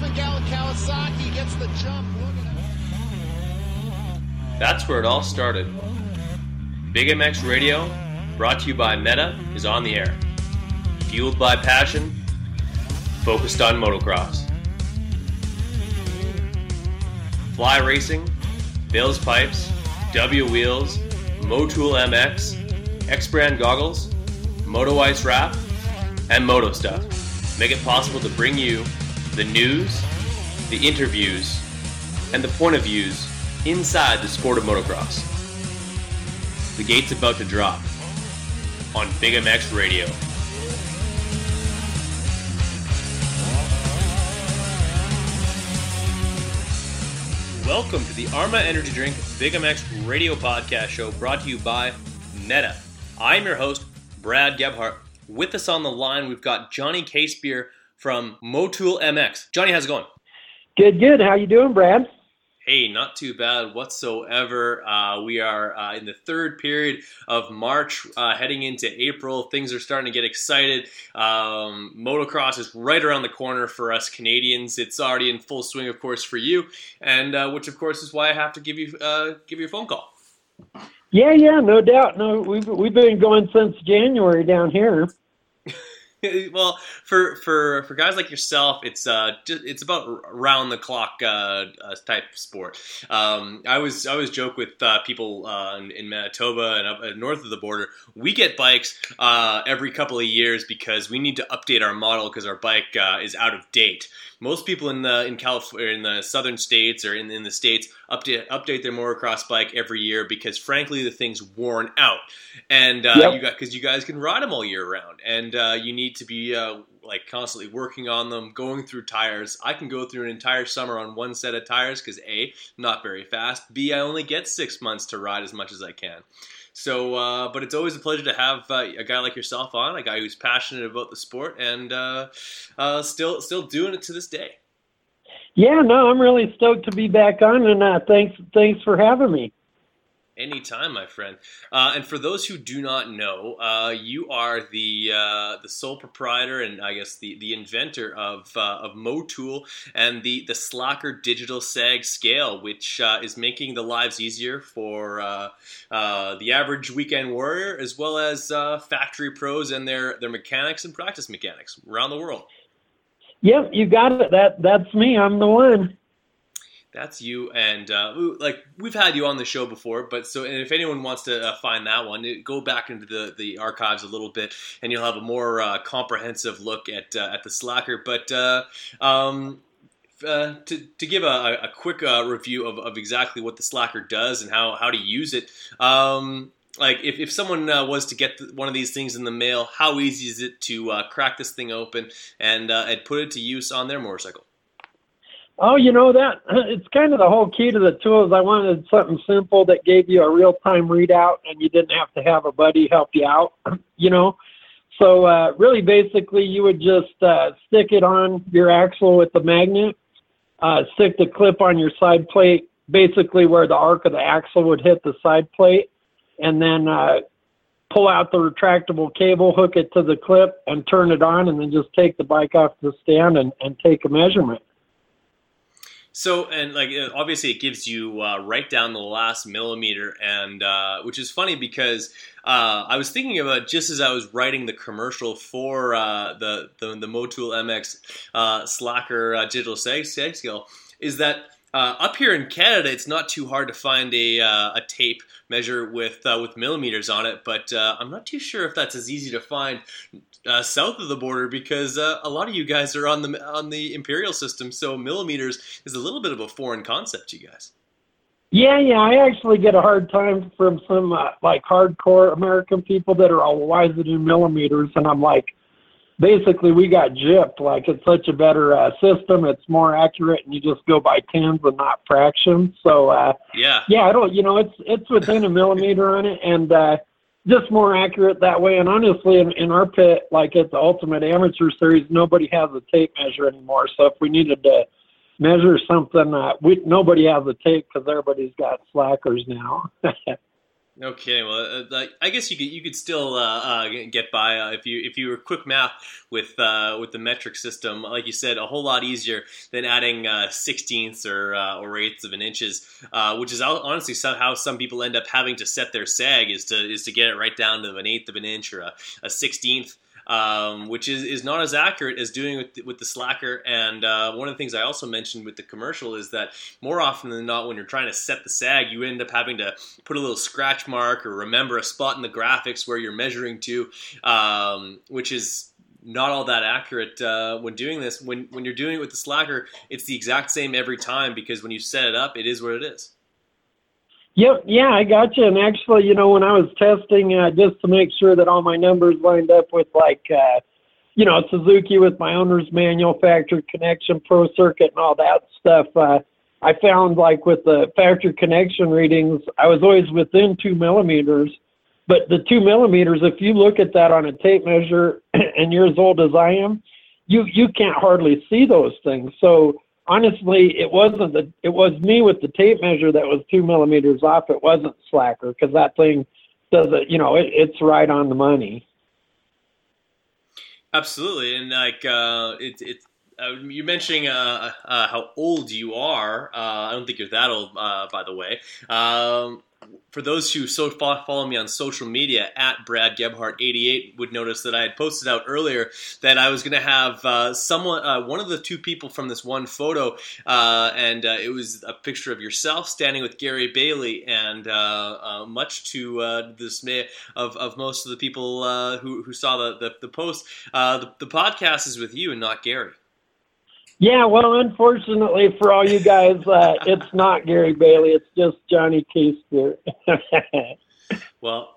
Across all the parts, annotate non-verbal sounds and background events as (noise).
Kawasaki gets the jump. That's where it all started. Big MX Radio, brought to you by Meta, is on the air. Fueled by passion, focused on motocross. Fly Racing, Bill's Pipes, W Wheels, Motool MX, X Brand Goggles, Moto Ice Wrap, and Moto Stuff make it possible to bring you the news, the interviews, and the point of views inside the sport of motocross. The gate's about to drop on Big MX Radio. Welcome to the Arma Energy Drink Big MX Radio Podcast Show brought to you by Meta. I'm your host, Brad Gebhart. With us on the line, we've got Johnny Casebeer from Motool MX. Johnny, how's it going? Good, good. How you doing, Brad? Hey, not too bad whatsoever. Uh, we are uh, in the third period of March, uh, heading into April. Things are starting to get excited. Um, motocross is right around the corner for us Canadians. It's already in full swing, of course, for you, and uh, which, of course, is why I have to give you uh, give you a phone call. Yeah, yeah, no doubt. No, we've we've been going since January down here. (laughs) well, for for for guys like yourself, it's uh it's about round the clock uh, uh, type sport. Um, I was I always joke with uh, people uh, in, in, Manitoba and up uh, north of the border. We get bikes uh, every couple of years because we need to update our model because our bike is out of date most people in the in California, in the southern states or in, in the states update update their motocross bike every year because frankly the thing's worn out, and uh, yep. you got because you guys can ride them all year round, and uh, you need to be uh, like constantly working on them, going through tires. I can go through an entire summer on one set of tires because a not very fast, b I only get six months to ride as much as I can. So, uh, but it's always a pleasure to have uh, a guy like yourself on, a guy who's passionate about the sport and uh, uh, still still doing it to this day. Yeah, no, I'm really stoked to be back on, and uh, thanks thanks for having me. Anytime, my friend. Uh, and for those who do not know, uh, you are the uh, the sole proprietor and I guess the, the inventor of uh, of Motool and the the Slacker digital sag scale, which uh, is making the lives easier for uh, the average weekend warrior as well as factory pros and their their mechanics and practice mechanics around the world. Yep, you got it. That that's me. I'm the one. That's you, and uh, like we've had you on the show before, but so and if anyone wants to uh, find that one, go back into the, the archives a little bit, and you'll have a more uh, comprehensive look at uh, at the Slacker. But uh, um, uh, to, to give a, a quick review of, of exactly what the Slacker does and how, how to use it, um, like if, if someone uh, was to get one of these things in the mail, how easy is it to uh, crack this thing open and uh, and put it to use on their motorcycle? Oh, you know that it's kind of the whole key to the tools. I wanted something simple that gave you a real time readout, and you didn't have to have a buddy help you out. (clears throat) You know, so uh, really, basically, you would just uh, stick it on your axle with the magnet, uh, stick the clip on your side plate, basically where the arc of the axle would hit the side plate, and then uh, pull out the retractable cable, hook it to the clip, and turn it on, and then just take the bike off the stand and, and take a measurement. So and like obviously it gives you uh, right down the last millimeter, and uh, which is funny because uh, I was thinking about just as I was writing the commercial for uh, the, the the Motool MX uh, Slacker uh, digital sag, sag scale is that uh, up here in Canada, it's not too hard to find a, uh, a tape measure with uh, with millimeters on it, but I'm not too sure if that's as easy to find uh, south of the border because uh, a lot of you guys are on the on the imperial system, so millimeters is a little bit of a foreign concept you guys. Yeah, yeah, I actually get a hard time from some uh, like hardcore American people that are all wise do millimeters, and I'm like, basically we got gypped. Like it's such a better uh, system, it's more accurate, and you just go by tens and not fractions. So uh, yeah, yeah, I don't, you know, it's it's within a millimeter on it, and uh, just more accurate that way. And honestly, in, in our pit, like at the Ultimate Amateur Series, nobody has a tape measure anymore. So if we needed to measure something. Uh, we nobody has a tape because everybody's got slackers now. (laughs) No kidding. Well, uh, I guess you could you could still uh, uh, get by uh, if you if you were quick math with uh, with the metric system. Like you said, a whole lot easier than adding sixteenths or or eighths of an inches, which is honestly how some people end up having to set their sag is to is to get it right down to an eighth of an inch or a, a sixteenth um, which is, is not as accurate as doing with the, with the slacker. And uh, one of the things I also mentioned with the commercial is that more often than not, when you're trying to set the sag, you end up having to put a little scratch mark or remember a spot in the graphics where you're measuring to, um, which is not all that accurate uh, when doing this. When when you're doing it with the slacker, it's the exact same every time because when you set it up, it is what it is. Yep, yeah, I got you. And actually, you know, when I was testing, uh, just to make sure that all my numbers lined up with like, uh, you know, Suzuki with my owner's manual, factory connection, pro circuit, and all that stuff, uh, I found like with the factory connection readings, I was always within two millimeters. But the two millimeters, if you look at that on a tape measure, (clears throat) and you're as old as I am, you you can't hardly see those things. So honestly, it wasn't the it was me with the tape measure that was two millimeters off. It wasn't slacker because that thing does it. You know, it, it's right on the money. Absolutely, and like uh, it, it uh, you're mentioning uh, uh, how old you are. Uh, I don't think you're that old, uh, by the way. Um, for those who so follow me on social media at Brad Gebhardt88 would notice that I had posted out earlier that I was going to have uh, someone, uh, one of the two people from this one photo, uh, and it was a picture of yourself standing with Gary Bailey, and much to the dismay of, of most of the people who, who saw the, the, the post, the, the podcast is with you and not Gary. Yeah, well, unfortunately for all you guys, uh, it's not Gary Bailey. It's just Johnny Keister. (laughs) well,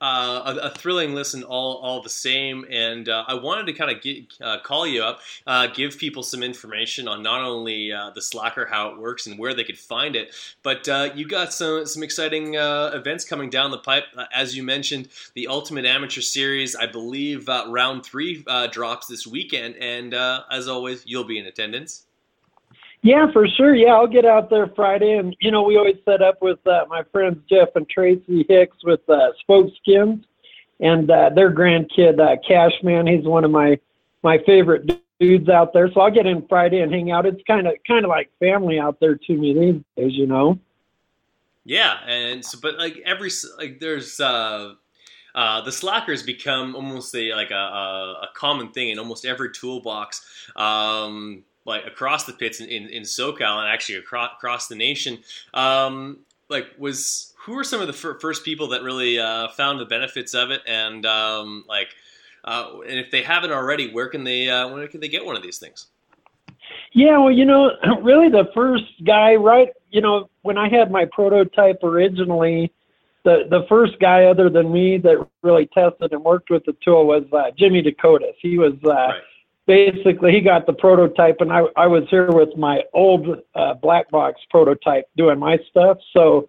uh, a, a, thrilling listen all, all the same. And uh, I wanted to kind of uh, call you up, uh, give people some information on not only uh, the Slacker, how it works, and where they could find it, but uh, you got some some exciting events coming down the pipe. as you mentioned, the Ultimate Amateur Series, I believe round three drops this weekend, and as always, you'll be in attendance. Yeah, for sure. Yeah, I'll get out there Friday, and you know we always set up with uh, my friends Jeff and Tracy Hicks with uh, Spokeskins, and uh, their grandkid uh, Cashman. He's one of my my favorite dudes out there. So I'll get in Friday and hang out. It's kind of kind of like family out there to me these days, you know. Yeah, and so but like every like there's uh uh, the slackers become almost a like a, a, a, common thing in almost every toolbox. Um, like across the pits in, in, in SoCal and actually across, across the nation. Um, like, was who were some of the fir- first people that really uh, found the benefits of it, and um, like, uh, and if they haven't already, where can they uh, where can they get one of these things? Yeah, well, you know, (clears throat) really the first guy, right? You know, when I had my prototype originally, the the first guy other than me that really tested and worked with the tool was uh, Jimmy Decotis. He was uh, right basically he got the prototype and I, I was here with my old uh, black box prototype doing my stuff. So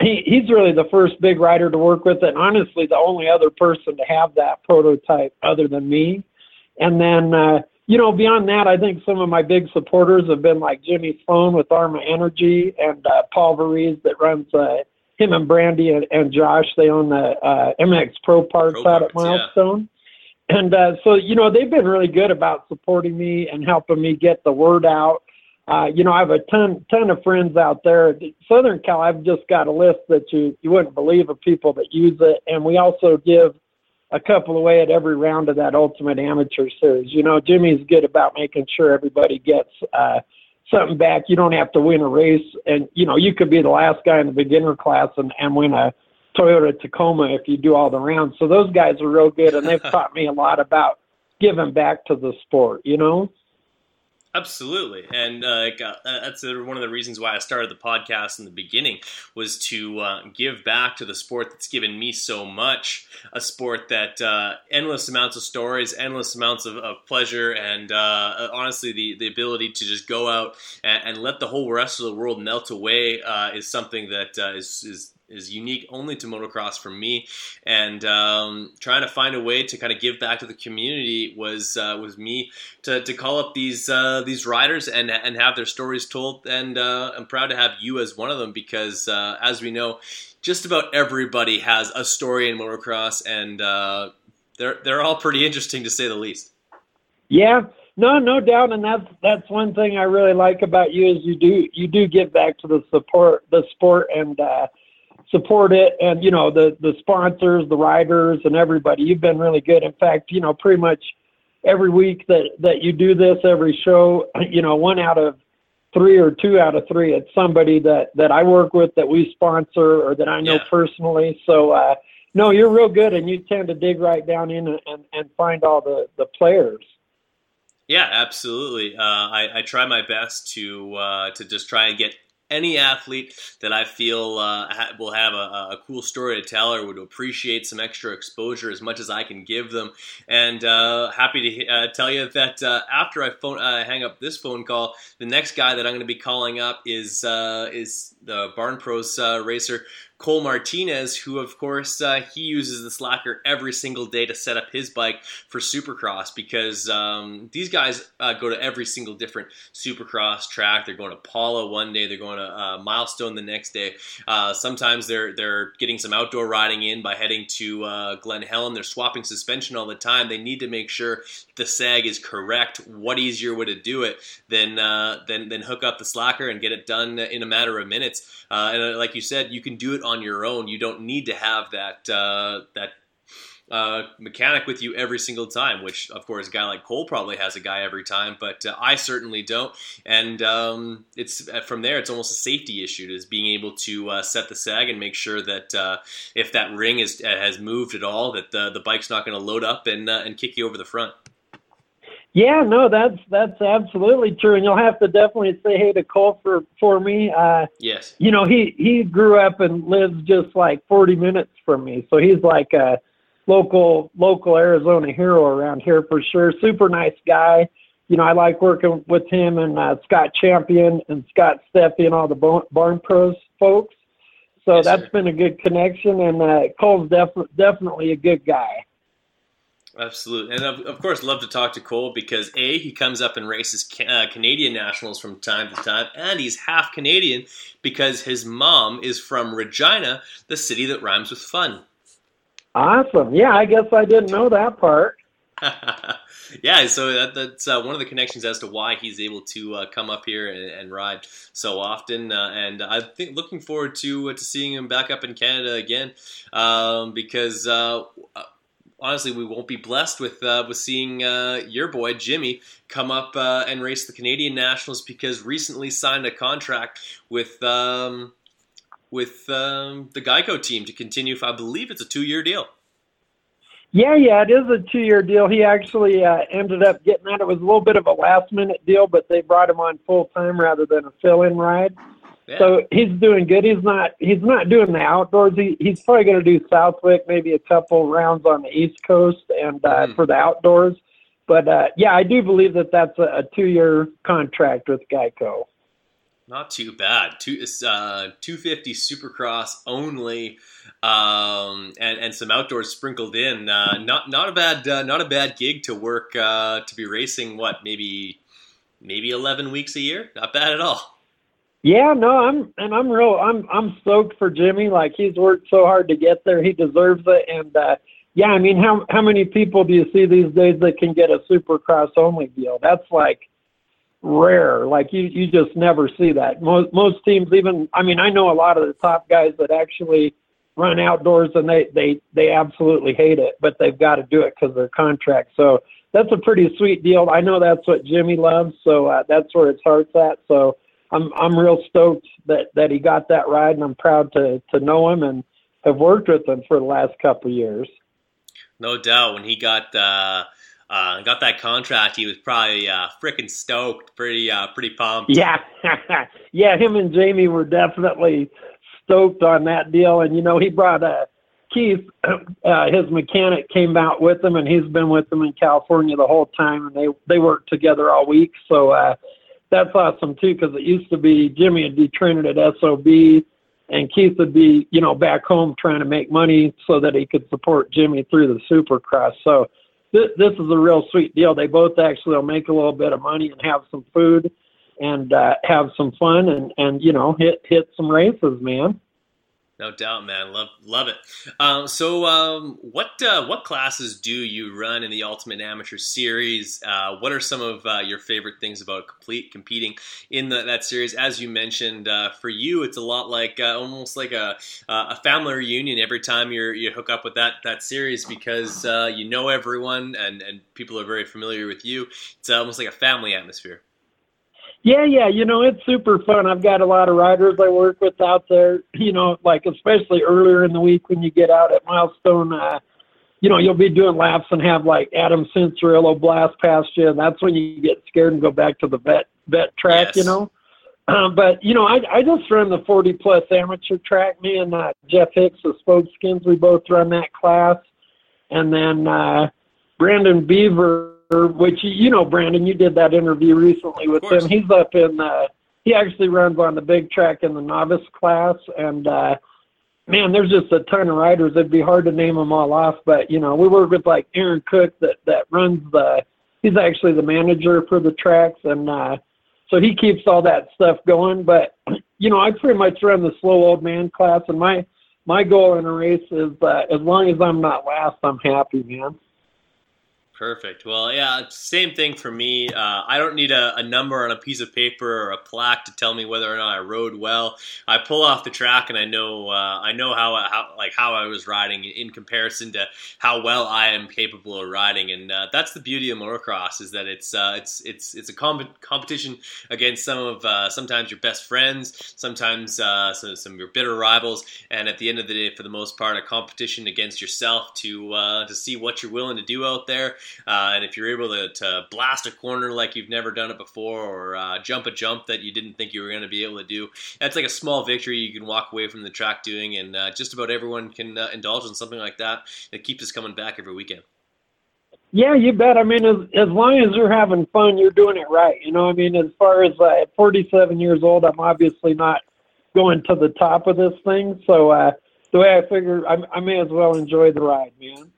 he, he's really the first big rider to work with and honestly the only other person to have that prototype other than me. And then, uh, you know, beyond that, I think some of my big supporters have been like Jimmy Sloan with Arma Energy and uh, Paul Varize that runs uh, him and Brandy and, and Josh. They own the uh, MX Pro parts Pro out parts, at Milestone. Yeah and uh, so you know they've been really good about supporting me and helping me get the word out. Uh, you know, I have a ton ton of friends out there. Southern Cal, I've just got a list that you you wouldn't believe of people that use it, and we also give a couple away at every round of that Ultimate Amateur Series. You know, Jimmy's good about making sure everybody gets uh, something back. You don't have to win a race, and you know you could be the last guy in the beginner class and, and win a Toyota Tacoma if you do all the rounds. So those guys are real good, and they've (laughs) taught me a lot about giving back to the sport. You know. Absolutely, and uh, uh, that's one of the reasons why I started the podcast in the beginning was to uh, give back to the sport that's given me so much. A sport that uh, endless amounts of stories, endless amounts of, of pleasure, and uh, honestly, the the ability to just go out and, and, let the whole rest of the world melt away uh, is something that is is is unique only to motocross for me, and um, trying to find a way to kind of give back to the community was uh, was me to, to call up these uh, these riders and and have their stories told. And uh, I'm proud to have you as one of them because, uh, as we know, just about everybody has a story in motocross, and uh, they're they're all pretty interesting to say the least. Yeah, no, no doubt, and that's that's one thing I really like about you is you do you do give back to the support the sport and uh, support it, and you know the the sponsors, the riders, and everybody. You've been really good. In fact, you know pretty much every week that that you do this, every show, (clears throat) you know one out of three or two out of three, it's somebody that that I work with that we sponsor or that I know Yeah. personally. So. uh no, you're real good, and you tend to dig right down in and, and, find all the, the players. Yeah, absolutely. Uh, I, I try my best to uh, to just try and get any athlete that I feel uh, ha- will have a, a cool story to tell or would appreciate some extra exposure as much as I can give them. And uh, happy to uh, tell you that uh, after I phone, uh, hang up this phone call, the next guy that I'm going to be calling up is uh, is the Barn Pros racer Cole Martinez, who of course uh, he uses the slacker every single day to set up his bike for Supercross because um, these guys uh, go to every single different Supercross track. They're going to Pala one day, they're going to uh, Milestone the next day. Uh, sometimes they're they're getting some outdoor riding in by heading to uh, Glen Helen. They're swapping suspension all the time. They need to make sure the sag is correct. What easier way to do it than uh, than than hook up the slacker and get it done in a matter of minutes? And like you said, you can do it on your own. You don't need to have that uh, that uh, mechanic with you every single time. Which, of course, a guy like Cole probably has a guy every time, but uh, I certainly don't. And um, it's uh, from there, it's almost a safety issue is being able to uh, set the sag and make sure that uh, if that ring is uh, has moved at all, that the the bike's not going to load up and and kick you over the front. Yeah, no, that's that's absolutely true, and you'll have to definitely say hey to Cole for for me. Uh, Yes. you know, he he grew up and lives just like 40 minutes from me, so he's like a local local Arizona hero around here for sure. Super nice guy. You know, I like working with him and uh, Scott Champion and Scott Steffi and all the Bar- Barn Pros folks. So Yes, that's sir. been a good connection, and uh, Cole's def- definitely a good guy. Absolutely, and of, of course, love to talk to Cole because a he comes up and races uh, Canadian nationals from time to time, and he's half Canadian because his mom is from Regina, the city that rhymes with fun. Awesome. Yeah, I guess I didn't know that part. (laughs) yeah, so that, that's uh, one of the connections as to why he's able to uh, come up here and, and ride so often. Uh, and I think looking forward to uh, to seeing him back up in Canada again um, because. Honestly, we won't be blessed with uh, with seeing uh, your boy Jimmy come up uh, and race the Canadian Nationals because recently signed a contract with um, with um, the Geico team to continue. I believe it's a two year deal. Yeah, yeah, it is a two-year deal. He actually uh, ended up getting that. It was a little bit of a last-minute deal, but they brought him on full-time rather than a fill-in ride. Yeah. So he's doing good. He's not he's not doing the outdoors. He, he's probably going to do Southwick, maybe a couple rounds on the East Coast, and uh, Mhm. for the outdoors. But uh, yeah, I do believe that that's a, a two-year contract with Geico. Not too bad. Two uh, 250 Supercross only, um, and and some outdoors sprinkled in. Uh, not not a bad uh, not a bad gig to work uh, to be racing. What maybe maybe 11 weeks a year? Not bad at all. Yeah, no, I'm and I'm real. I'm I'm stoked for Jimmy. Like he's worked so hard to get there. He deserves it. And uh, yeah, I mean, how how many people do you see these days that can get a Supercross only deal? That's like rare. Like you you just never see that. Most most teams, even I mean, I know a lot of the top guys that actually run outdoors and they they they absolutely hate it, but they've got to do it because their contract. So that's a pretty sweet deal. I know that's what Jimmy loves, so uh, that's where his heart's at. So. I'm I'm real stoked that that he got that ride, and I'm proud to to know him and have worked with him for the last couple of years. No doubt. When he got uh, uh, got that contract, he was probably uh, freaking stoked. Pretty uh, pretty pumped. Yeah, (laughs) yeah. Him and Jamie were definitely stoked on that deal, and you know he brought uh, Keith, (clears throat) uh, his mechanic, came out with him, and he's been with them in California the whole time, and they they worked together all week. So uh, that's awesome too, because it used to be Jimmy would be training at SOB, and Keith would be, you know, back home trying to make money so that he could support Jimmy through the Supercross. So th- this is a real sweet deal. They both actually will make a little bit of money and have some food and uh, have some fun and and you know hit hit some races, man. No doubt, man. Love love it. Um, so, um, what uh, what classes do you run in the Ultimate Amateur Series? Uh, what are some of uh, your favorite things about complete competing in the, that series? As you mentioned, uh, for you, it's a lot like uh, almost like a a family reunion every time you you hook up with that that series because uh, you know everyone and and people are very familiar with you. It's almost like a family atmosphere. Yeah, yeah, you know, it's super fun. I've got a lot of riders I work with out there, you know, like especially earlier in the week when you get out at Milestone, uh, you know, you'll be doing laps and have like Adam Cianciarulo blast past you, and that's when you get scared and go back to the vet vet track, Yes. you know. Um, but you know, I I just run the 40 plus amateur track. Me and uh, Jeff Hicks of Spokeskins, we both run that class, and then uh, Brandon Beaver, which you- you know, Brandon, you did that interview recently with him. He's up in uh, he actually runs on the big track in the novice class, and uh, man, there's just a ton of riders. It'd be hard to name them all off, but you know, we work with like Aaron Cook that that runs the. He's actually the manager for the tracks, and uh, so he keeps all that stuff going. But (clears throat) you know, I pretty much run the slow old man class, and my my goal in a race is uh, as long as I'm not last, I'm happy, man. Perfect. Well, yeah, same thing for me. Uh, I don't need a, a number on a piece of paper or a plaque to tell me whether or not I rode well. I pull off the track and I know uh, I know how, how like how I was riding in comparison to how well I am capable of riding, and uh, that's the beauty of motocross is that it's uh, it's it's it's a comp- competition against some of uh, sometimes your best friends, sometimes uh, some, some of your bitter rivals, and at the end of the day, for the most part, a competition against yourself to to see what you're willing to do out there. Uh, and if you're able to, to blast a corner like you've never done it before, or uh, jump a jump that you didn't think you were going to be able to do, that's like a small victory you can walk away from the track doing. And uh, just about everyone can uh, indulge in something like that. It keeps us coming back every weekend. Yeah, you bet. I mean, as as long as you're having fun, you're doing it right. You know, I mean, as far as uh, at 47 years old, I'm obviously not going to the top of this thing. So uh, the way I figure, I, I may as well enjoy the ride, man.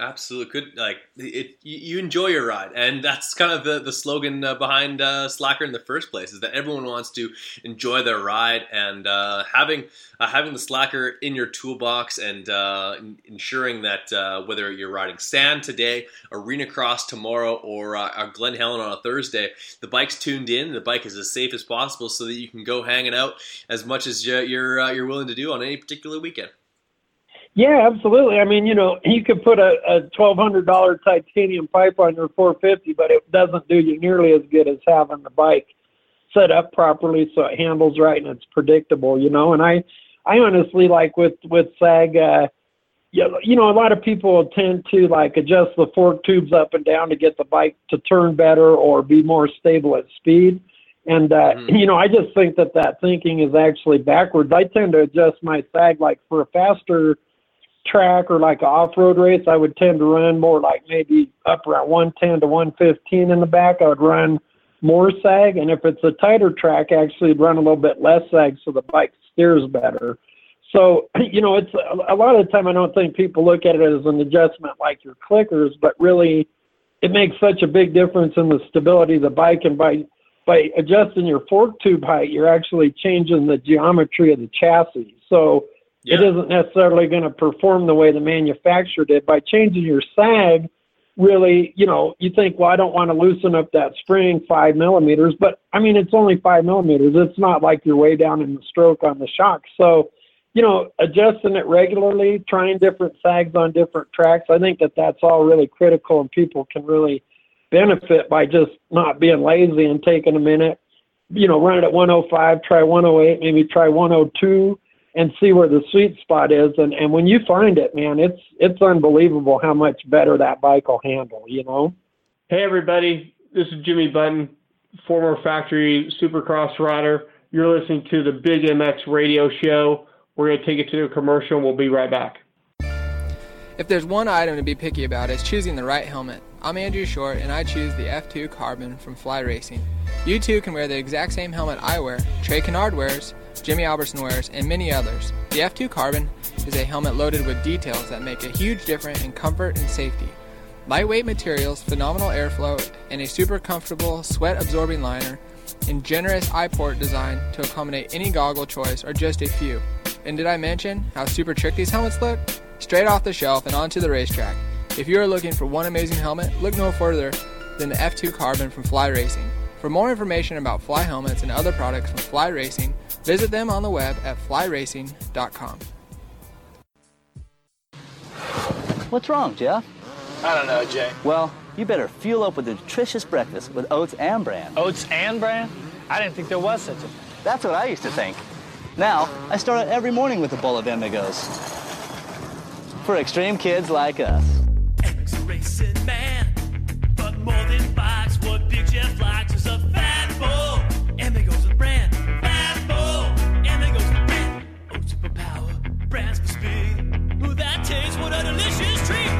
Absolutely, good. Like it, you, enjoy your ride, and that's kind of the the slogan uh, behind uh, Slacker in the first place. Is that everyone wants to enjoy their ride, and uh, having uh, having the Slacker in your toolbox, and uh, ensuring that uh, whether you're riding sand today, arena cross tomorrow, or or Glen Helen on a Thursday, the bike's tuned in. The bike is as safe as possible, so that you can go hanging out as much as you- you're you're willing to do on any particular weekend. Yeah, absolutely. I mean, you know, you could put a, a twelve hundred dollar titanium pipe on your 450, but it doesn't do you nearly as good as having the bike set up properly so it handles right and it's predictable. You know, and I, I honestly like with with sag. Uh, you know, a lot of people tend to like adjust the fork tubes up and down to get the bike to turn better or be more stable at speed. And uh, Mhm. you know, I just think that that thinking is actually backwards. I tend to adjust my sag like for a faster track or like an off-road race, I would tend to run more like maybe up around 110 to 115 in the back. I would run more sag, and if it's a tighter track, actually run a little bit less sag so the bike steers better. So (clears throat) you know, it's a, lot of the time I don't think people look at it as an adjustment like your clickers, but really, it makes such a big difference in the stability of the bike, and by by adjusting your fork tube height, you're actually changing the geometry of the chassis. So it isn't necessarily going to perform the way the manufacturer did. By changing your sag, really, you know, you think, well, I don't want to loosen up that spring five millimeters, but I mean, it's only five millimeters. It's not like you're way down in the stroke on the shock. So, you know, adjusting it regularly, trying different sags on different tracks, I think that that's all really critical and people can really benefit by just not being lazy and taking a minute, you know, run it at 105, try 108, maybe try 102 and see where the sweet spot is. And, and when you find it, man, it's, it's unbelievable how much better that bike will handle, you know? Hey, everybody. This is Jimmy Button, former factory supercross rider. You're listening to the Big MX radio show. We're going to take it to a commercial and we'll be right back. If there's one item to be picky about, it's choosing the right helmet. I'm Andrew Short, and I choose the F2 Carbon from Fly Racing. You too can wear the exact same helmet I wear, Trey Canard wears, helmets Jimmy Albertson wears, and many others. The F2 Carbon is a helmet loaded with details that make a huge difference in comfort and safety. Lightweight materials, phenomenal airflow, and a super comfortable sweat absorbing liner, and generous eye port design to accommodate any goggle choice are just a few. And did I mention how super trick these helmets look? Straight off the shelf and onto the racetrack. If you are looking for one amazing helmet, look no further than the F2 Carbon from Fly Racing. For more information about Fly helmets and other products from Fly Racing, visit them on the web at flyracing.com. What's wrong, Jeff? I don't know, Jay. Well, you better fuel up with a nutritious breakfast with oats and bran. Oats and bran? I didn't think there was such a thing. That's what I used to think. Now, I start out every morning with a bowl of Amigos. For extreme kids like us. Eric's a racing man, but more than bikes, what Big Jeff likes is a fat bull. Brands for speed. Ooh, that tastes what a delicious treat.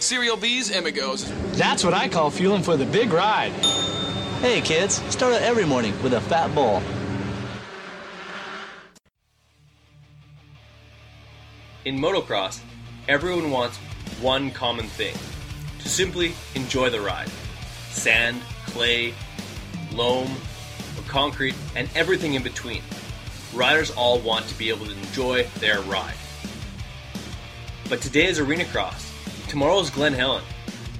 Cereal Bees, Amigos. That's what I call fueling for the big ride. Hey, kids, start out every morning with a fat bowl. In motocross, everyone wants one common thing to simply enjoy the ride. Sand, clay, loam, or concrete, and everything in between. Riders all want to be able to enjoy their ride. But today is Arena Cross, tomorrow is Glen Helen,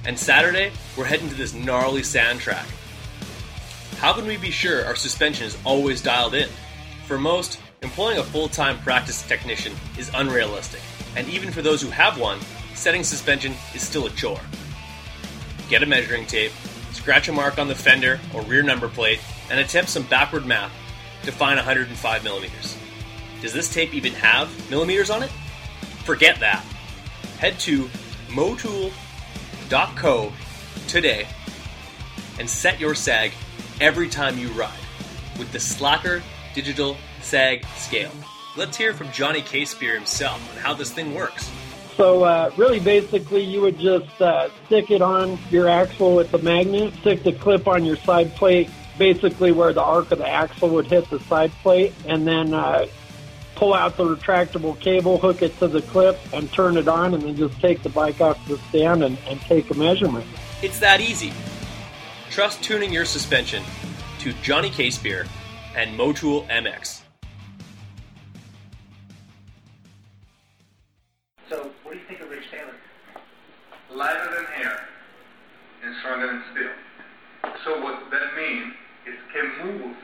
and Saturday we're heading to this gnarly sand track. How can we be sure our suspension is always dialed in? For most, employing a full time practice technician is unrealistic, and even for those who have one, setting suspension is still a chore. Get a measuring tape, scratch a mark on the fender or rear number plate, and attempt some backward math to find 105 millimeters. Does this tape even have millimeters on it? Forget that. Head to motool.co today and set your sag every time you ride with the Slacker Digital Sag Scale. Let's hear from Johnny Casebeer himself on how this thing works. So uh, really, basically, you would just uh, stick it on your axle with the magnet, stick the clip on your side plate, basically where the arc of the axle would hit the side plate, and then uh, pull out the retractable cable, hook it to the clip, and turn it on, and then just take the bike off the stand and, and take a measurement. It's that easy. Trust tuning your suspension to Johnny Casebeer and Motool MX. Lighter than air and stronger than steel. So, what that means is can move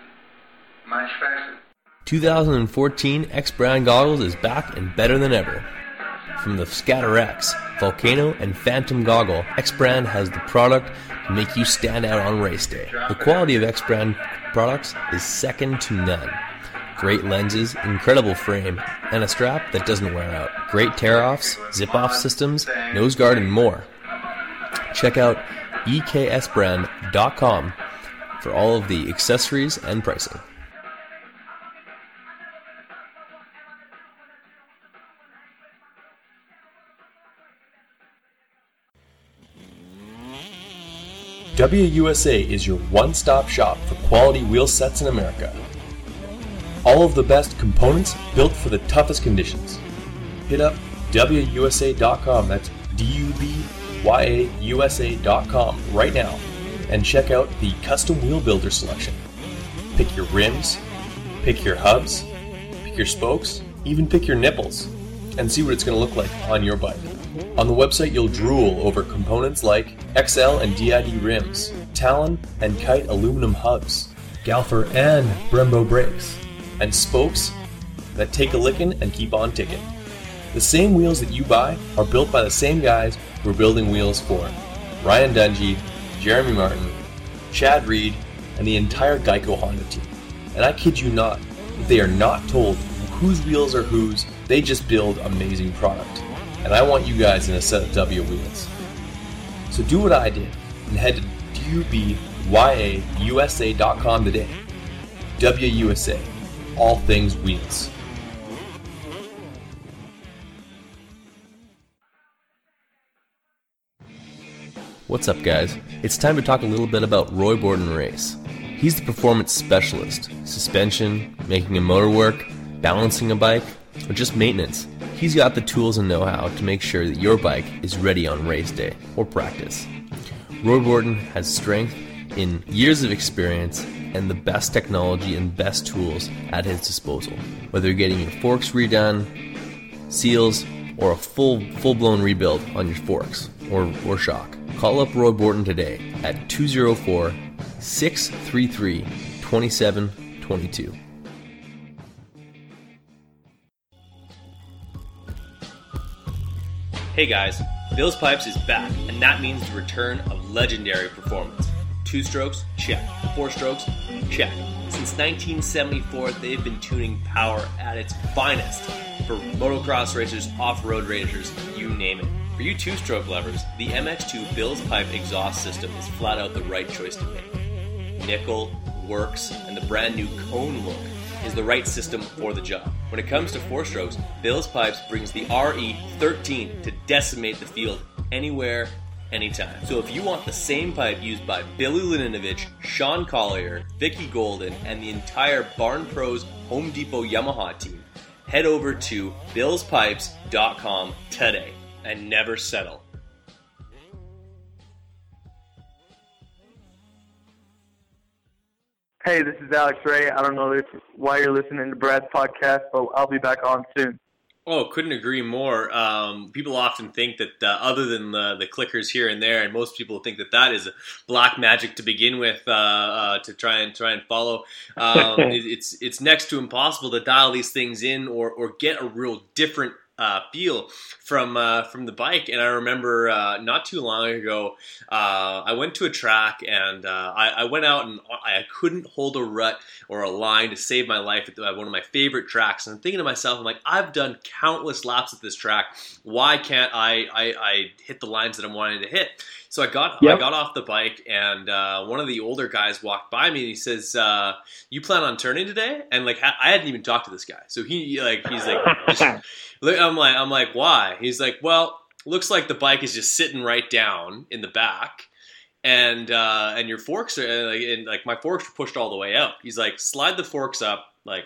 much faster. 2014 X Brand Goggles is back and better than ever. From the Scatter X, Volcano, and Phantom Goggle, X Brand has the product to make you stand out on race day. The quality of X Brand products is second to none. Great lenses, incredible frame, and a strap that doesn't wear out. Great tear offs, zip off systems, nose guard, and more. Check out eksbrand.com for all of the accessories and pricing. WUSA is your one stop shop for quality wheel sets in America. All of the best components built for the toughest conditions. Hit up DubyaUSA.com, that's D U B Y A U S A.com right now and check out the custom wheel builder selection. Pick your rims, pick your hubs, pick your spokes, even pick your nipples, and see what it's going to look like on your bike. On the website, you'll drool over components like Excel and DID rims, Talon and Kite aluminum hubs, Galfer and Brembo brakes, and spokes that take a licking and keep on ticking. The same wheels that you buy are built by the same guys who are building wheels for Ryan Dungey, Jeremy Martin, Chad Reed, and the entire Geico Honda team. And I kid you not, they are not told whose wheels are whose, they just build amazing product and I want you guys in a set of W wheels. So do what I did and head to DubyaUSA.com today. WUSA, all things wheels. What's up, guys? It's time to talk a little bit about Roy Borden Race. He's the performance specialist suspension, making a motor work, balancing a bike, or just maintenance. He's got the tools and know how to make sure that your bike is ready on race day or practice. Roy Borden has strength in years of experience and the best technology and best tools at his disposal. Whether you're getting your forks redone, seals, or a full full blown rebuild on your forks or, or shock. Call up Roy Borton today at 204 633 2722. Hey guys, Bill's Pipes is back, and that means the return of legendary performance. Two strokes, check. Four strokes, check. Since 1974, they've been tuning power at its finest for motocross racers, off-road racers, you name it. For you two-stroke lovers, the MX2 Bill's Pipe exhaust system is flat out the right choice to make. Nickel, works, and the brand new cone look is the right system for the job. When it comes to four strokes, Bill's Pipes brings the RE13 to decimate the field anywhere, anytime. So if you want the same pipe used by Billy Laninovich, Sean Collier, Vicki Golden, and the entire Barn Pros Home Depot Yamaha team, head over to billspipes.com today and never settle. Hey, this is Alex Ray. I don't know if, why you're listening to Brad's podcast, but I'll be back on soon. Oh, couldn't agree more. Um, people often think that uh, other than the, the clickers here and there, and most people think that that is black magic to begin with uh, uh, to try and try and follow. Um, (laughs) it, it's it's next to impossible to dial these things in or or get a real different uh, feel from uh, from the bike. And I remember uh, not too long ago, uh, I went to a track and uh, I, I, went out and I couldn't hold a rut or a line to save my life at one of my favorite tracks. And I'm thinking to myself, I'm like, I've done countless laps at this track. Why can't I, I, I hit the lines that I'm wanting to hit? So I got yep. I got off the bike, and uh, one of the older guys walked by me, and he says, uh, "You plan on turning today?" And like I hadn't even talked to this guy, so he like he's like, (laughs) (laughs) I'm like I'm like, why? He's like, well, looks like the bike is just sitting right down in the back. And uh, and your forks are like, and like my forks are pushed all the way out. He's like, slide the forks up like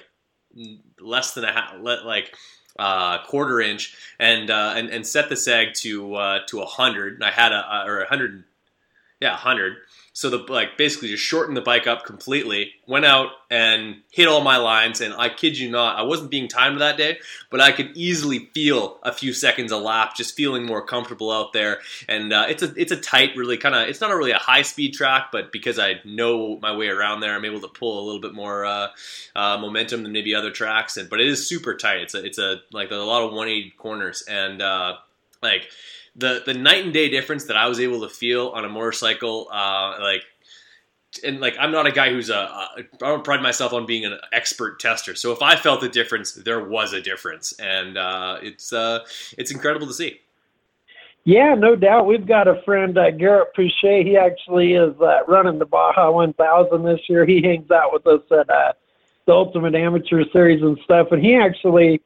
less than a half, like uh, quarter inch and, uh, and and set the sag to uh, to a hundred. I had a or a hundred, yeah, a hundred. So the like basically just shortened the bike up completely. Went out and hit all my lines, and I kid you not, I wasn't being timed that day, but I could easily feel a few seconds a lap, just feeling more comfortable out there. And uh, it's a it's a tight, really kind of it's not a really a high speed track, but because I know my way around there, I'm able to pull a little bit more uh, uh, momentum than maybe other tracks. And but it is super tight. It's a it's a like a lot of 180 corners and uh, like the the night and day difference that I was able to feel on a motorcycle, uh, like and like I'm not a guy who's a, a I don't pride myself on being an expert tester. So if I felt a difference, there was a difference, and uh, it's uh, it's incredible to see. Yeah, no doubt. We've got a friend, uh, Garrett Pouchet. He actually is uh, running the Baja 1000 this year. He hangs out with us at uh, the Ultimate Amateur Series and stuff, and he actually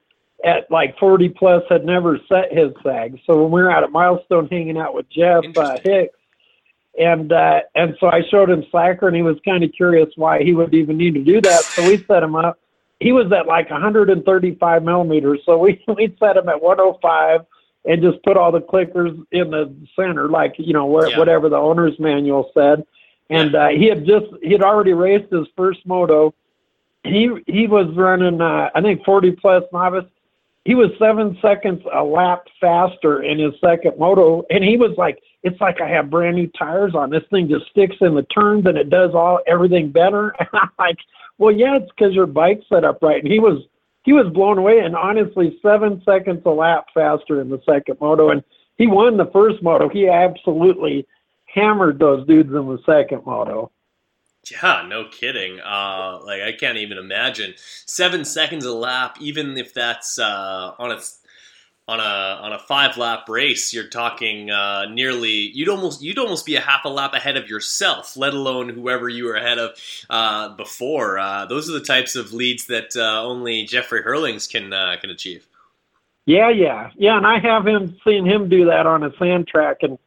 at like 40 plus had never set his sag. So when we were out at Milestone hanging out with Jeff uh, Hicks, and uh, and so I showed him Slacker, and he was kind of curious why he would even need to do that. So we set him up. He was at like 135 millimeters, so we (laughs) we set him at 105 and just put all the clickers in the center, like you know where, yeah. whatever the owner's manual said. And yeah. uh, he had just he had already raced his first moto. He he was running uh, I think 40 plus novice he was seven seconds a lap faster in his second moto, and he was like, "It's like I have brand new tires on. This thing just sticks in the turns, and it does all everything better." (laughs) And I'm like, "Well, yeah, it's because your bike's set up right." And he was he was blown away, and honestly, seven seconds a lap faster in the second moto, and he won the first moto. He absolutely hammered those dudes in the second moto. Yeah, no kidding. Uh, like I can't even imagine seven seconds a lap, even if that's uh, on a on a on a five lap race. You're talking uh, nearly you'd almost you'd almost be a half a lap ahead of yourself, let alone whoever you were ahead of uh, before. Uh, those are the types of leads that uh, only Jeffrey Herlings can uh, can achieve. Yeah, yeah, yeah, and I have him seen him do that on a sand track and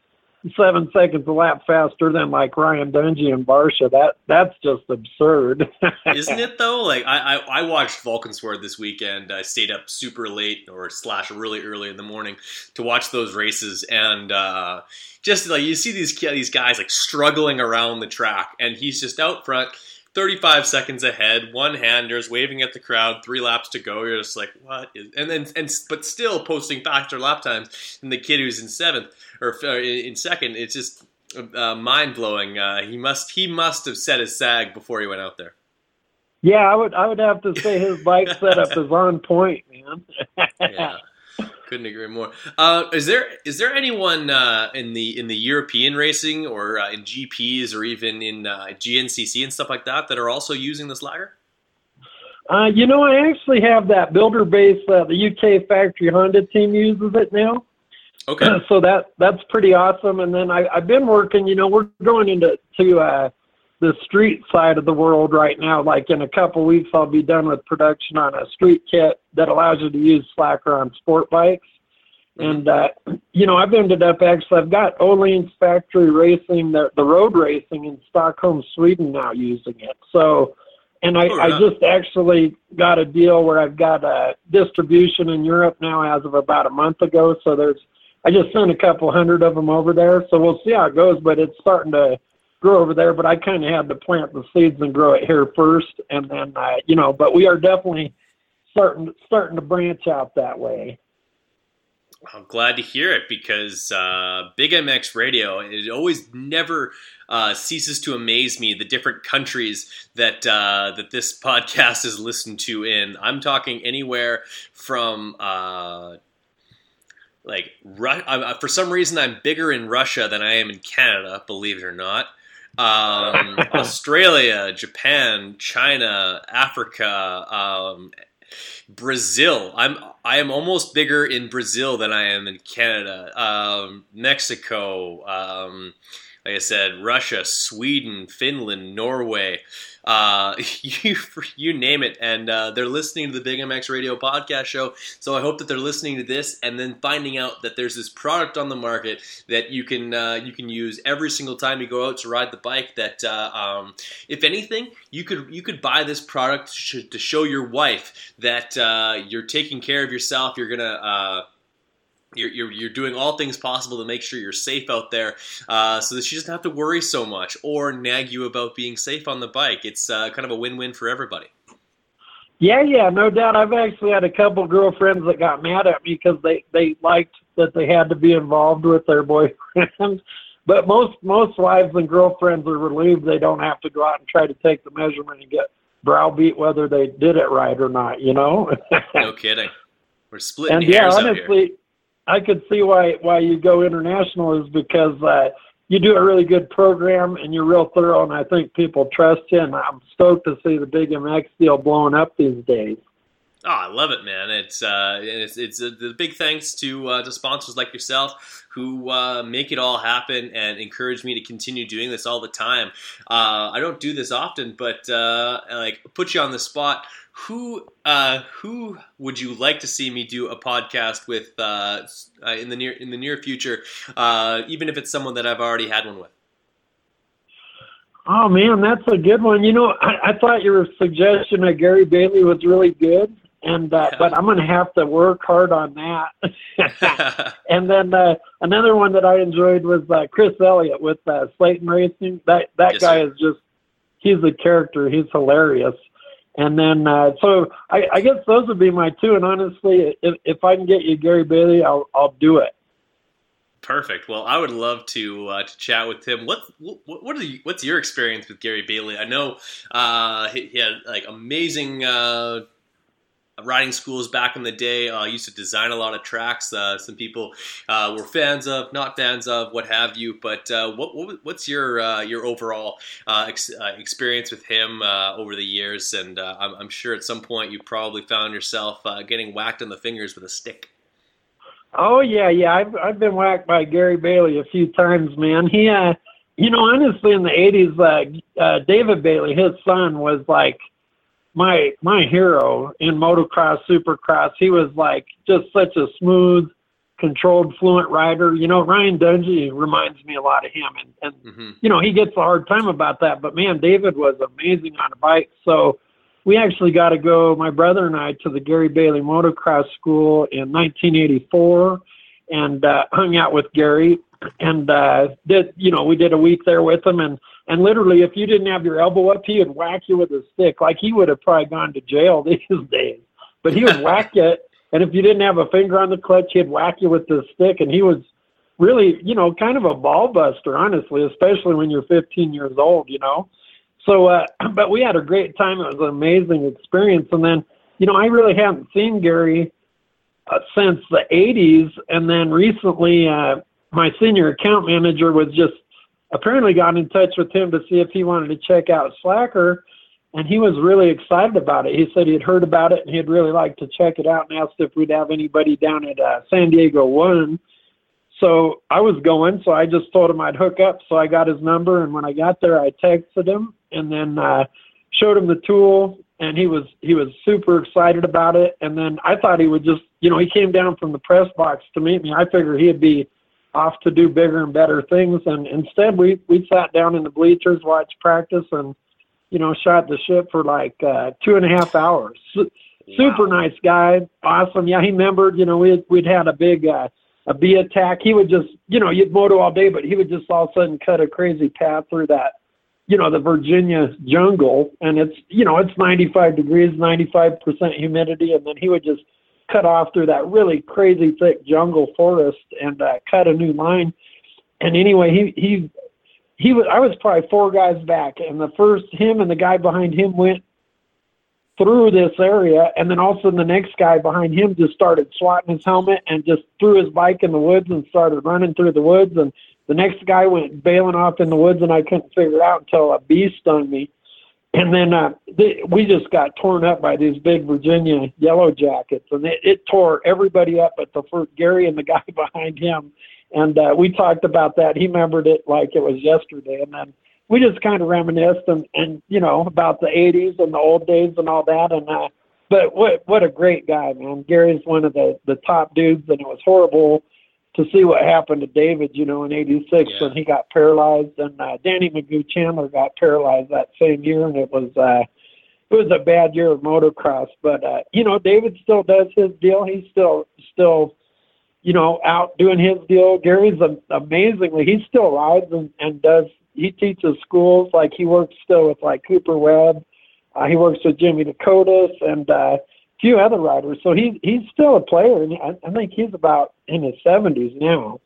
seven seconds a lap faster than like Ryan Dungey and Barcia. That that's just absurd. (laughs) Isn't it though? Like I, I, I watched Valkenswaard this weekend. I stayed up super late or slash really early in the morning to watch those races, and uh, just like you see these these guys like struggling around the track, and he's just out front. 35 seconds ahead, one handers waving at the crowd, three laps to go. You're just like, what is, and then, and, but still posting faster lap times than the kid who's in seventh or uh, in second. It's just uh, mind blowing. Uh, he must, he must have set his sag before he went out there. Yeah, I would, I would have to say his bike (laughs) setup is on point, man. yeah. Couldn't agree more. Uh, is there is there anyone uh, in the in the European racing or uh, in GPs or even in uh, GNCC and stuff like that that are also using this Slacker? Uh, you know, I actually have that builder base. Uh, the UK factory Honda team uses it now. Okay. (clears throat) so that that's pretty awesome. And then I, I've been working. You know, we're going into to the street side of the world right now. Like in a couple weeks, I'll be done with production on a street kit that allows you to use Slacker on sport bikes. And uh, (clears throat) you know, I've ended up actually. I've got Öhlins Factory Racing, the the road racing in Stockholm, Sweden, now using it. So, and I, Oh, I just actually got a deal where I've got a distribution in Europe now as of about a month ago. So there's, I just sent a couple hundred of them over there. So we'll see how it goes. But it's starting to grow over there. But I kind of had to plant the seeds and grow it here first, and then uh, you know. But we are definitely starting starting to branch out that way. I'm glad to hear it because uh, Big MX Radio it always never uh, ceases to amaze me the different countries that uh, that this podcast is listened to in. I'm talking anywhere from uh, like uh, for some reason I'm bigger in Russia than I am in Canada, believe it or not. Um, (laughs) Australia, Japan, China, Africa, um, Brazil. I'm I am almost bigger in Brazil than I am in Canada. Um, Mexico, um, like I said, Russia, Sweden, Finland, Norway. Uh, (laughs) you you name it, and uh, they're listening to the Big MX Radio podcast show. So I hope that they're listening to this and then finding out that there's this product on the market that you can uh, you can use every single time you go out to ride the bike. That uh, um, if anything, you could you could buy this product to show your wife that uh, you're taking care of yourself. You're gonna uh, you're, you're, you're doing all things possible to make sure you're safe out there uh, so that she doesn't have to worry so much or nag you about being safe on the bike. It's uh, kind of a win win for everybody. Yeah, yeah, no doubt. I've actually had a couple girlfriends that got mad at me because they they liked that they had to be involved with their (laughs) boyfriend. But most most wives and girlfriends are relieved they don't have to go out and try to take the measurement and get browbeat whether they did it right or not. You know. (laughs) No kidding. We're splitting and yeah, hairs out here. I could see why why you go international is because uh, you do a really good program and you're real thorough, and I think people trust you. And I'm stoked to see the Big MX deal blowing up these days. Oh, I love it, man! It's uh, it's it's a, the big thanks to uh, to sponsors like yourself who uh, make it all happen and encourage me to continue doing this all the time. Uh, I don't do this often, but uh, like put you on the spot. Who uh, who would you like to see me do a podcast with uh, uh, in the near in the near future? Uh, even if it's someone that I've already had one with. Oh man, that's a good one. You know, I, I thought your suggestion of Gary Bailey was really good, and uh, but I'm going to have to work hard on that. (laughs) and then uh, another one that I enjoyed was uh, Chris Elliott with uh, Slayton Racing. That that Yes, guy sir. is just he's a character. He's hilarious. And then uh, so I, I guess those would be my two. And honestly, if if I can get you Gary Bailey, I'll I'll do it. Perfect. Well, I would love to uh, to chat with him. What what what are you, what's your experience with Gary Bailey? I know uh, he, he had like amazing uh, riding schools back in the day. Uh, used to design a lot of tracks. Uh, some people uh, were fans of, not fans of, what have you. But uh, what, what what's your uh, your overall uh, ex- experience with him over the years? And I'm, I'm sure at some point you probably found yourself getting whacked on the fingers with a stick. Oh yeah, yeah. I've I've been whacked by Gary Bailey a few times, man. He, you know, honestly, in the '80s, uh, uh, David Bailey, his son, was like my my hero in motocross, supercross. He was like just such a smooth, controlled, fluent rider. You know, Ryan Dungey reminds me a lot of him, and, and Mm-hmm. you know he gets a hard time about that. But man, David was amazing on a bike. So we actually got to go, my brother and I, to the Gary Bailey Motocross School in 1984, and uh, hung out with Gary, and uh, did you know we did a week there with him, and and literally if you didn't have your elbow up, he would whack you with a stick. Like he would have probably gone to jail (laughs) these days, but he would whack it. And if you didn't have a finger on the clutch, he'd whack you with the stick, and he was really, you know, kind of a ball buster, honestly, especially when you're 15 years old, you know. So, uh, (clears throat) but we had a great time. It was an amazing experience. And then, you know, I really haven't seen Gary uh, since the 80s. And then recently, uh, my senior account manager was just apparently got in touch with him to see if he wanted to check out Slacker. And he was really excited about it. He said he had heard about it and he'd really like to check it out and asked if we'd have anybody down at uh, San Diego 1 so I was going, so I just told him I'd hook up. So I got his number, and when I got there, I texted him and then uh, showed him the tool, and he was he was super excited about it. And then I thought he would just, you know, he came down from the press box to meet me. I figured he'd be off to do bigger and better things, and instead we we sat down in the bleachers, watched practice, and you know, shot the ship for like uh, two and a half hours. Su- Super nice guy, awesome. Yeah, he remembered. You know, we'd we'd had a big. Uh, a bee attack. He would just, you know, you'd moto all day, but he would just all of a sudden cut a crazy path through that, you know, the Virginia jungle. And it's, you know, it's 95 degrees, 95% humidity. And then he would just cut off through that really crazy thick jungle forest and uh, cut a new line. And anyway, he, he, he was, I was probably four guys back and the first, him and the guy behind him went through this area, and then all of a sudden the next guy behind him just started swatting his helmet and just threw his bike in the woods and started running through the woods. And the next guy went bailing off in the woods, and I couldn't figure it out until a bee stung me. And then uh, they, we just got torn up by these big Virginia yellow jackets, and it, it tore everybody up but the first Gary and the (laughs) guy behind him. And uh, we talked about that. He remembered it like it was yesterday, and then we just kind of reminisced and, and you know about the 80s and the old days and all that and uh but what what a great guy man gary's one of the the top dudes and it was horrible to see what happened to david you know in 86 Yeah. when he got paralyzed. And uh danny magoo chandler got paralyzed that same year and it was uh it was a bad year of motocross. But uh you know david still does his deal. He's still still you know out doing his deal. Gary's a, amazingly he still rides and and does he teaches schools. Like he works still with like Cooper Webb. Uh, he works with Jimmy Decotis. And uh, few other riders. So he's he's still a player, and I, I think he's about in his seventies now.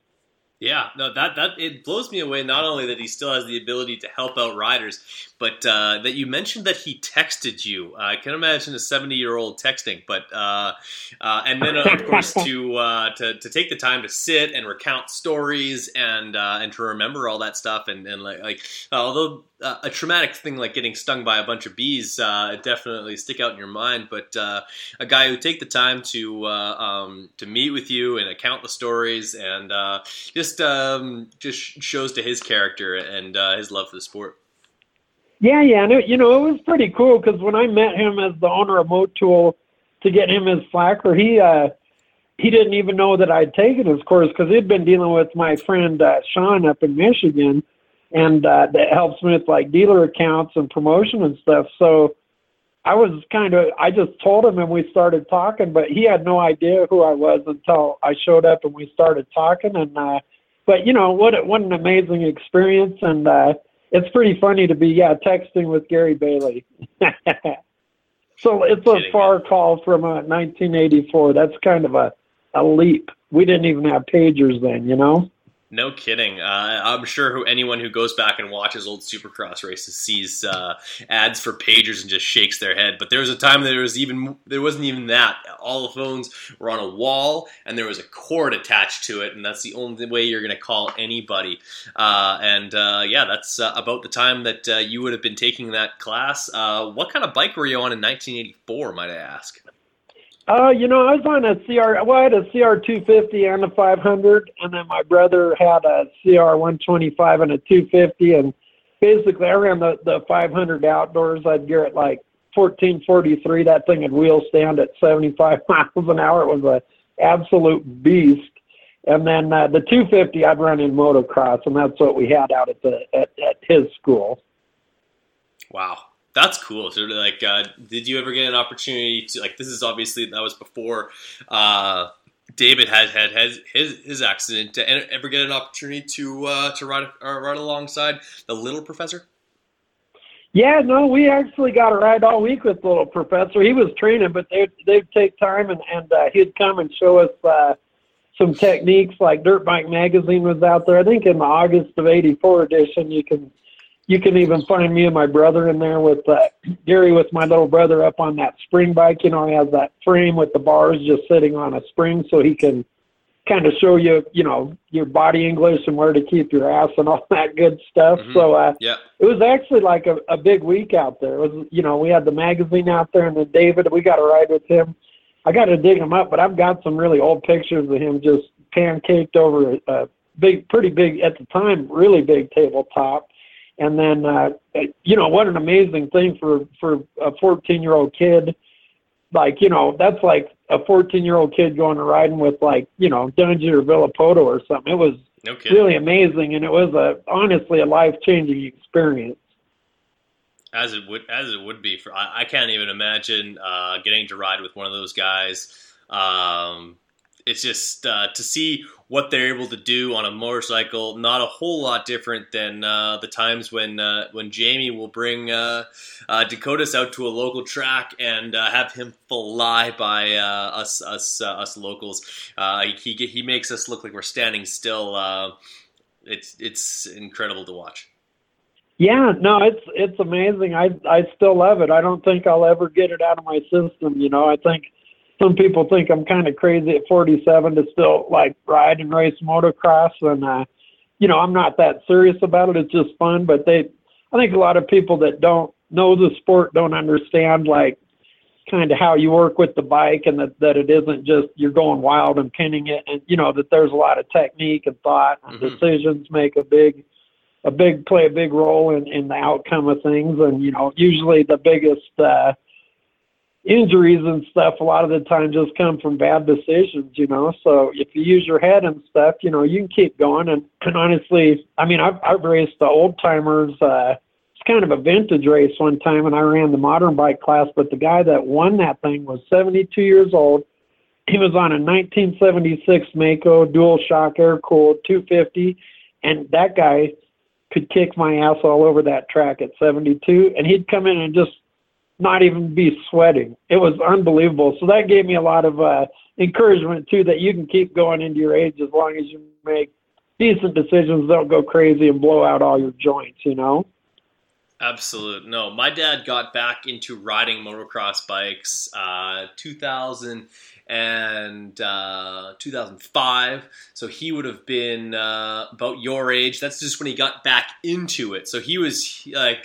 Yeah, no, that that it blows me away. Not only that he still has the ability to help out riders, but uh, that you mentioned that he texted you. I can imagine a seventy-year-old texting, but uh, uh, and then of course to, uh, to to take the time to sit and recount stories and uh, and to remember all that stuff and and like, like although uh, a traumatic thing like getting stung by a bunch of bees uh, definitely stick out in your mind, but uh, a guy who take the time to uh, um, to meet with you and account the stories and uh, just um, just shows to his character and uh, his love for the sport. Yeah, yeah, and it, you know it was pretty cool because when I met him as the owner of Motool to get him his slacker, he uh, he didn't even know that I'd taken his course because he'd been dealing with my friend uh, Sean up in Michigan, and uh, that helps me with like dealer accounts and promotion and stuff. So I was kind of I just told him and we started talking, but he had no idea who I was until I showed up and we started talking. And uh, but you know what what an amazing experience and. uh it's pretty funny to be yeah texting with Gary Bailey. (laughs) so it's a far call from uh, 1984. That's kind of a a leap. We didn't even have pagers then, you know. No kidding. Uh, I'm sure who anyone who goes back and watches old Supercross races sees uh, ads for pagers and just shakes their head. But there was a time that there was even there wasn't even that. All the phones were on a wall and there was a cord attached to it, and that's the only way you're going to call anybody. Uh, and uh, yeah, that's uh, about the time that uh, you would have been taking that class. What kind of bike were you on in 1984? Might I ask? Uh, you know, I was on a CR. Well, I had a CR 250 and a 500, and then my brother had a CR 125 and a 250, and basically I ran the the 500 outdoors. I'd gear it like 1443. That thing had wheel stand at 75 (laughs) miles an hour. It was a absolute beast. And then uh, the 250, I'd run in motocross, and that's what we had out at the at, at his school. Wow, that's cool. So, like, uh, did you ever get an opportunity to like? This is obviously that was before uh, David had had his his, accident. To ever get an opportunity to uh, to ride uh, ride alongside the little professor? Yeah, no, we actually got a ride all week with little professor. He was training, but they they'd take time and and uh, he'd come and show us uh, some techniques. Like Dirt Bike Magazine was out there. I think in the August of '84 edition, you can you can even find me and my brother in there with uh, Gary with my little brother up on that spring bike. You know, he has that frame with the bars just sitting on a spring, so he can kind of show you, you know, your body English and where to keep your ass and all (laughs) that good stuff. Mhm. So uh, Yeah. it was actually like a, a big week out there. It was, you know, we had the magazine out there, and then David, we got to ride with him. I got to dig him up, but I've got some really old pictures of him just pancaked over a, a big, pretty big at the time, really big tabletop. And then, uh, you know, what an amazing thing for for a 14 year old kid. Like, you know, that's like a 14 year old kid going and riding with like, you know, Dungey or Villopoto or something. It was No really amazing, and it was a honestly a life changing experience. As it would as it would be for I, I can't even imagine uh, getting to ride with one of those guys. Um, it's just uh, to see what they're able to do on a motorcycle. Not a whole lot different than uh, the times when uh, when Jamie will bring uh, uh, Decotis out to a local track and uh, have him fly by us us us locals. He he makes us look like we're standing still. It's it's incredible to watch. Yeah, no, it's it's amazing. I I still love it. I don't think I'll ever get it out of my system. You know, I think some people think I'm kind of crazy at 47 to still like ride and race motocross, and uh, you know, I'm not that serious about it. It's just fun. But they, I think a lot of people that don't know the sport don't understand like kind of how you work with the bike and that that it isn't just you're going wild and pinning it, and you know that there's a lot of technique and thought and Mhm. decisions make a big a big play a big role in, in the outcome of things and you know usually the biggest uh injuries and stuff a lot of the time just come from bad decisions you know? So if you use your head and stuff you know you can keep going. And, and honestly i mean i've i've raced the old timers uh it's kind of a vintage race one time and i ran the modern bike class but the guy that won that thing was 72 years old. He was on a 1976 Maico dual shock air cooled 250 and that guy could kick my ass all over that track at 72 and he'd come in and just not even be sweating it was unbelievable so that gave me a lot of uh encouragement too that you can keep going into your age as long as you make decent decisions don't go crazy and blow out all your joints you know Absolute. No, my dad got back into riding motocross bikes uh, 2000 and uh, 2005. So he would have been uh, about your age. That's just when he got back into it. So he was like.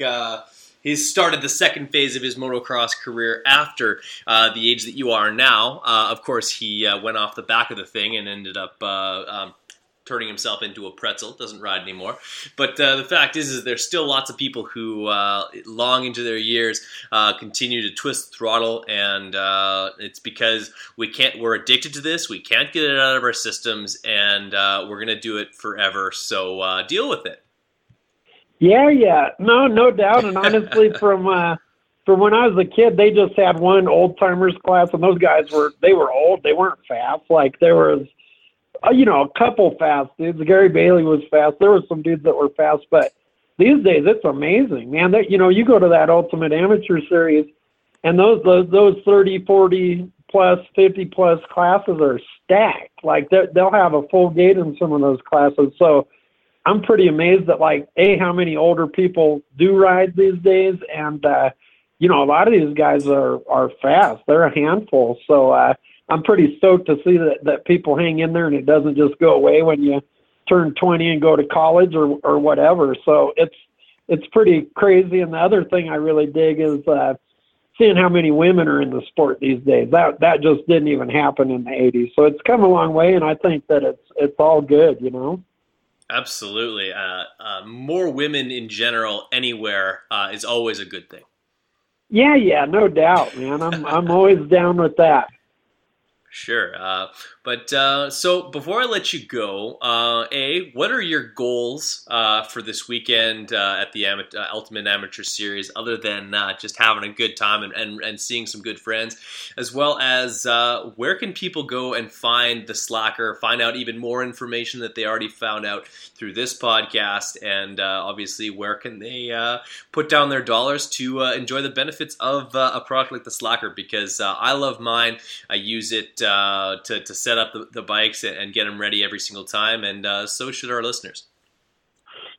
He started the second phase of his motocross career after uh, the age that you are now. Uh, of course, he uh, went off the back of the thing and ended up uh, um, turning himself into a pretzel. Doesn't ride anymore. But uh, the fact is, is there's still lots of people who, uh, long into their years, uh, continue to twist throttle, and uh, it's because we can't. We're addicted to this. We can't get it out of our systems, and uh, we're gonna do it forever. So deal with it. Yeah, yeah, no, no doubt. And honestly, (laughs) from uh, from when I was a kid, they just had one old timers class, and those guys were they were old. They weren't fast. Like there was, uh, you know, a couple fast dudes. Gary Bailey was fast. There were some dudes that were fast, but these days it's amazing, man. That you know, you go to that Ultimate Amateur Series, and those those those thirty, forty plus, fifty plus classes are stacked. Like they they'll have a full gate in some of those classes. So. I'm pretty amazed at like a how many older people do ride these days, and uh, you know a lot of these guys are are fast. They're a handful, so uh, I'm pretty stoked to see that that people hang in there and it doesn't just go away when you turn 20 and go to college or or whatever. So it's it's pretty crazy. And the other thing I really dig is uh, seeing how many women are in the sport these days. That that just didn't even happen in the 80s. So it's come a long way, and I think that it's it's all good, you know. Absolutely. Uh, uh, more women in general anywhere uh, is always a good thing. Yeah, yeah, no doubt, man. I'm I'm always down with that. (laughs) Sure. Uh, but uh, so before I let you go, uh, A, what are your goals uh, for this weekend uh, at the Am- uh, Ultimate Amateur Series other than just having a good time and, and, and, seeing some good friends? As well as where can people go and find the Slacker, find out even more information that they already found out through this podcast? And obviously, where can they put down their dollars to enjoy the benefits of a product like the Slacker? Because I love mine, I use it uh, to, to set up the, the bikes and, get them ready every single time, and uh, so should our listeners.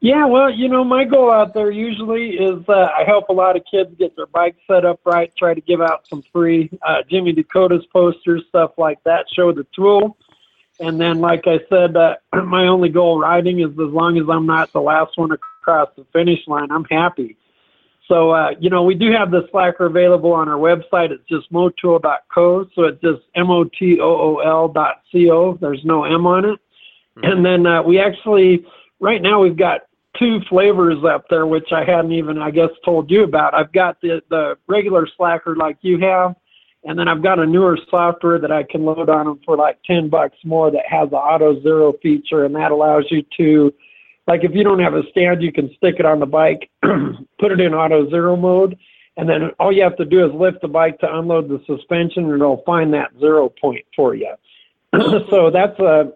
Yeah, well, you know, my goal out there usually is uh, I help a lot of kids get their bikes set up right, try to give out some free uh, Jimmy Decotis posters, stuff like that, show the tool. And then, like I said, uh, (clears throat) my only goal riding is as long as I'm not the last one across the finish line, I'm happy. So, uh, you know, we do have the Slacker available on our website. It's just motool.co. So it's just M-O-T-O-O-L dot C-O. There's no M on it. Mm-hmm. And then uh, we actually, right now we've got two flavors up there, which I hadn't even, I guess, told you about. I've got the, the regular Slacker like you have. And then I've got a newer software that I can load on them for like 10 bucks more that has the auto zero feature. And that allows you to, like if you don't have a stand, you can stick it on the bike, (clears throat) put it in auto zero mode, and then all you have to do is lift the bike to unload the suspension, and it'll find that zero point for you. (clears throat) so that's a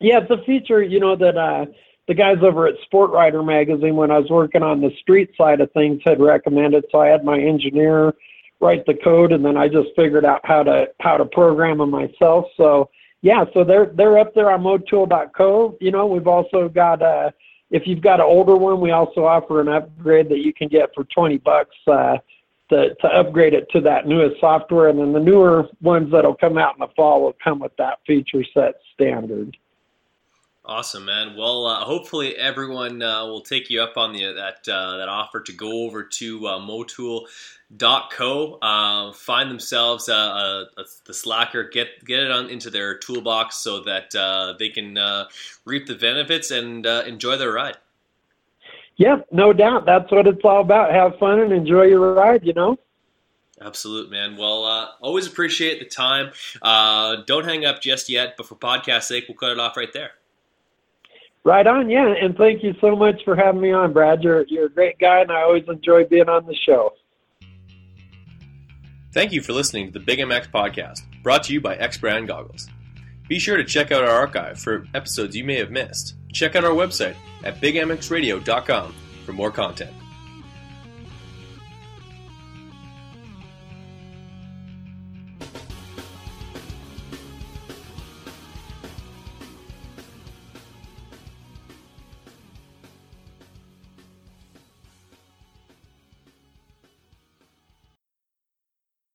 yeah, it's a feature you know that uh, the guys over at Sport Rider magazine, when I was working on the street side of things, had recommended. So I had my engineer write the code, and then I just figured out how to how to program them myself. So yeah, so they're they're up there on motool.co. You know, we've also got uh if you've got an older one, we also offer an upgrade that you can get for twenty bucks uh to to upgrade it to that newest software and then the newer ones that'll come out in the fall will come with that feature set standard. Awesome, man. Well, uh, hopefully everyone uh, will take you up on the that uh, that offer to go over to uh, Motool.co, uh, find themselves uh, the Slacker, get get it on into their toolbox so that uh, they can reap the benefits and enjoy their ride. Yep, no doubt. That's what it's all about. Have fun and enjoy your ride. You know. Absolute man. Well, always appreciate the time. don't hang up just yet, but for podcast sake, we'll cut it off right there. Right on, yeah. And thank you so much for having me on, Brad. You're you're a great guy, and I always enjoy being on the show. Thank you for listening to the Big MX podcast, brought to you by X Brand Goggles. Be sure to check out our archive for episodes you may have missed. Check out our website at bigmxradio.com for more content.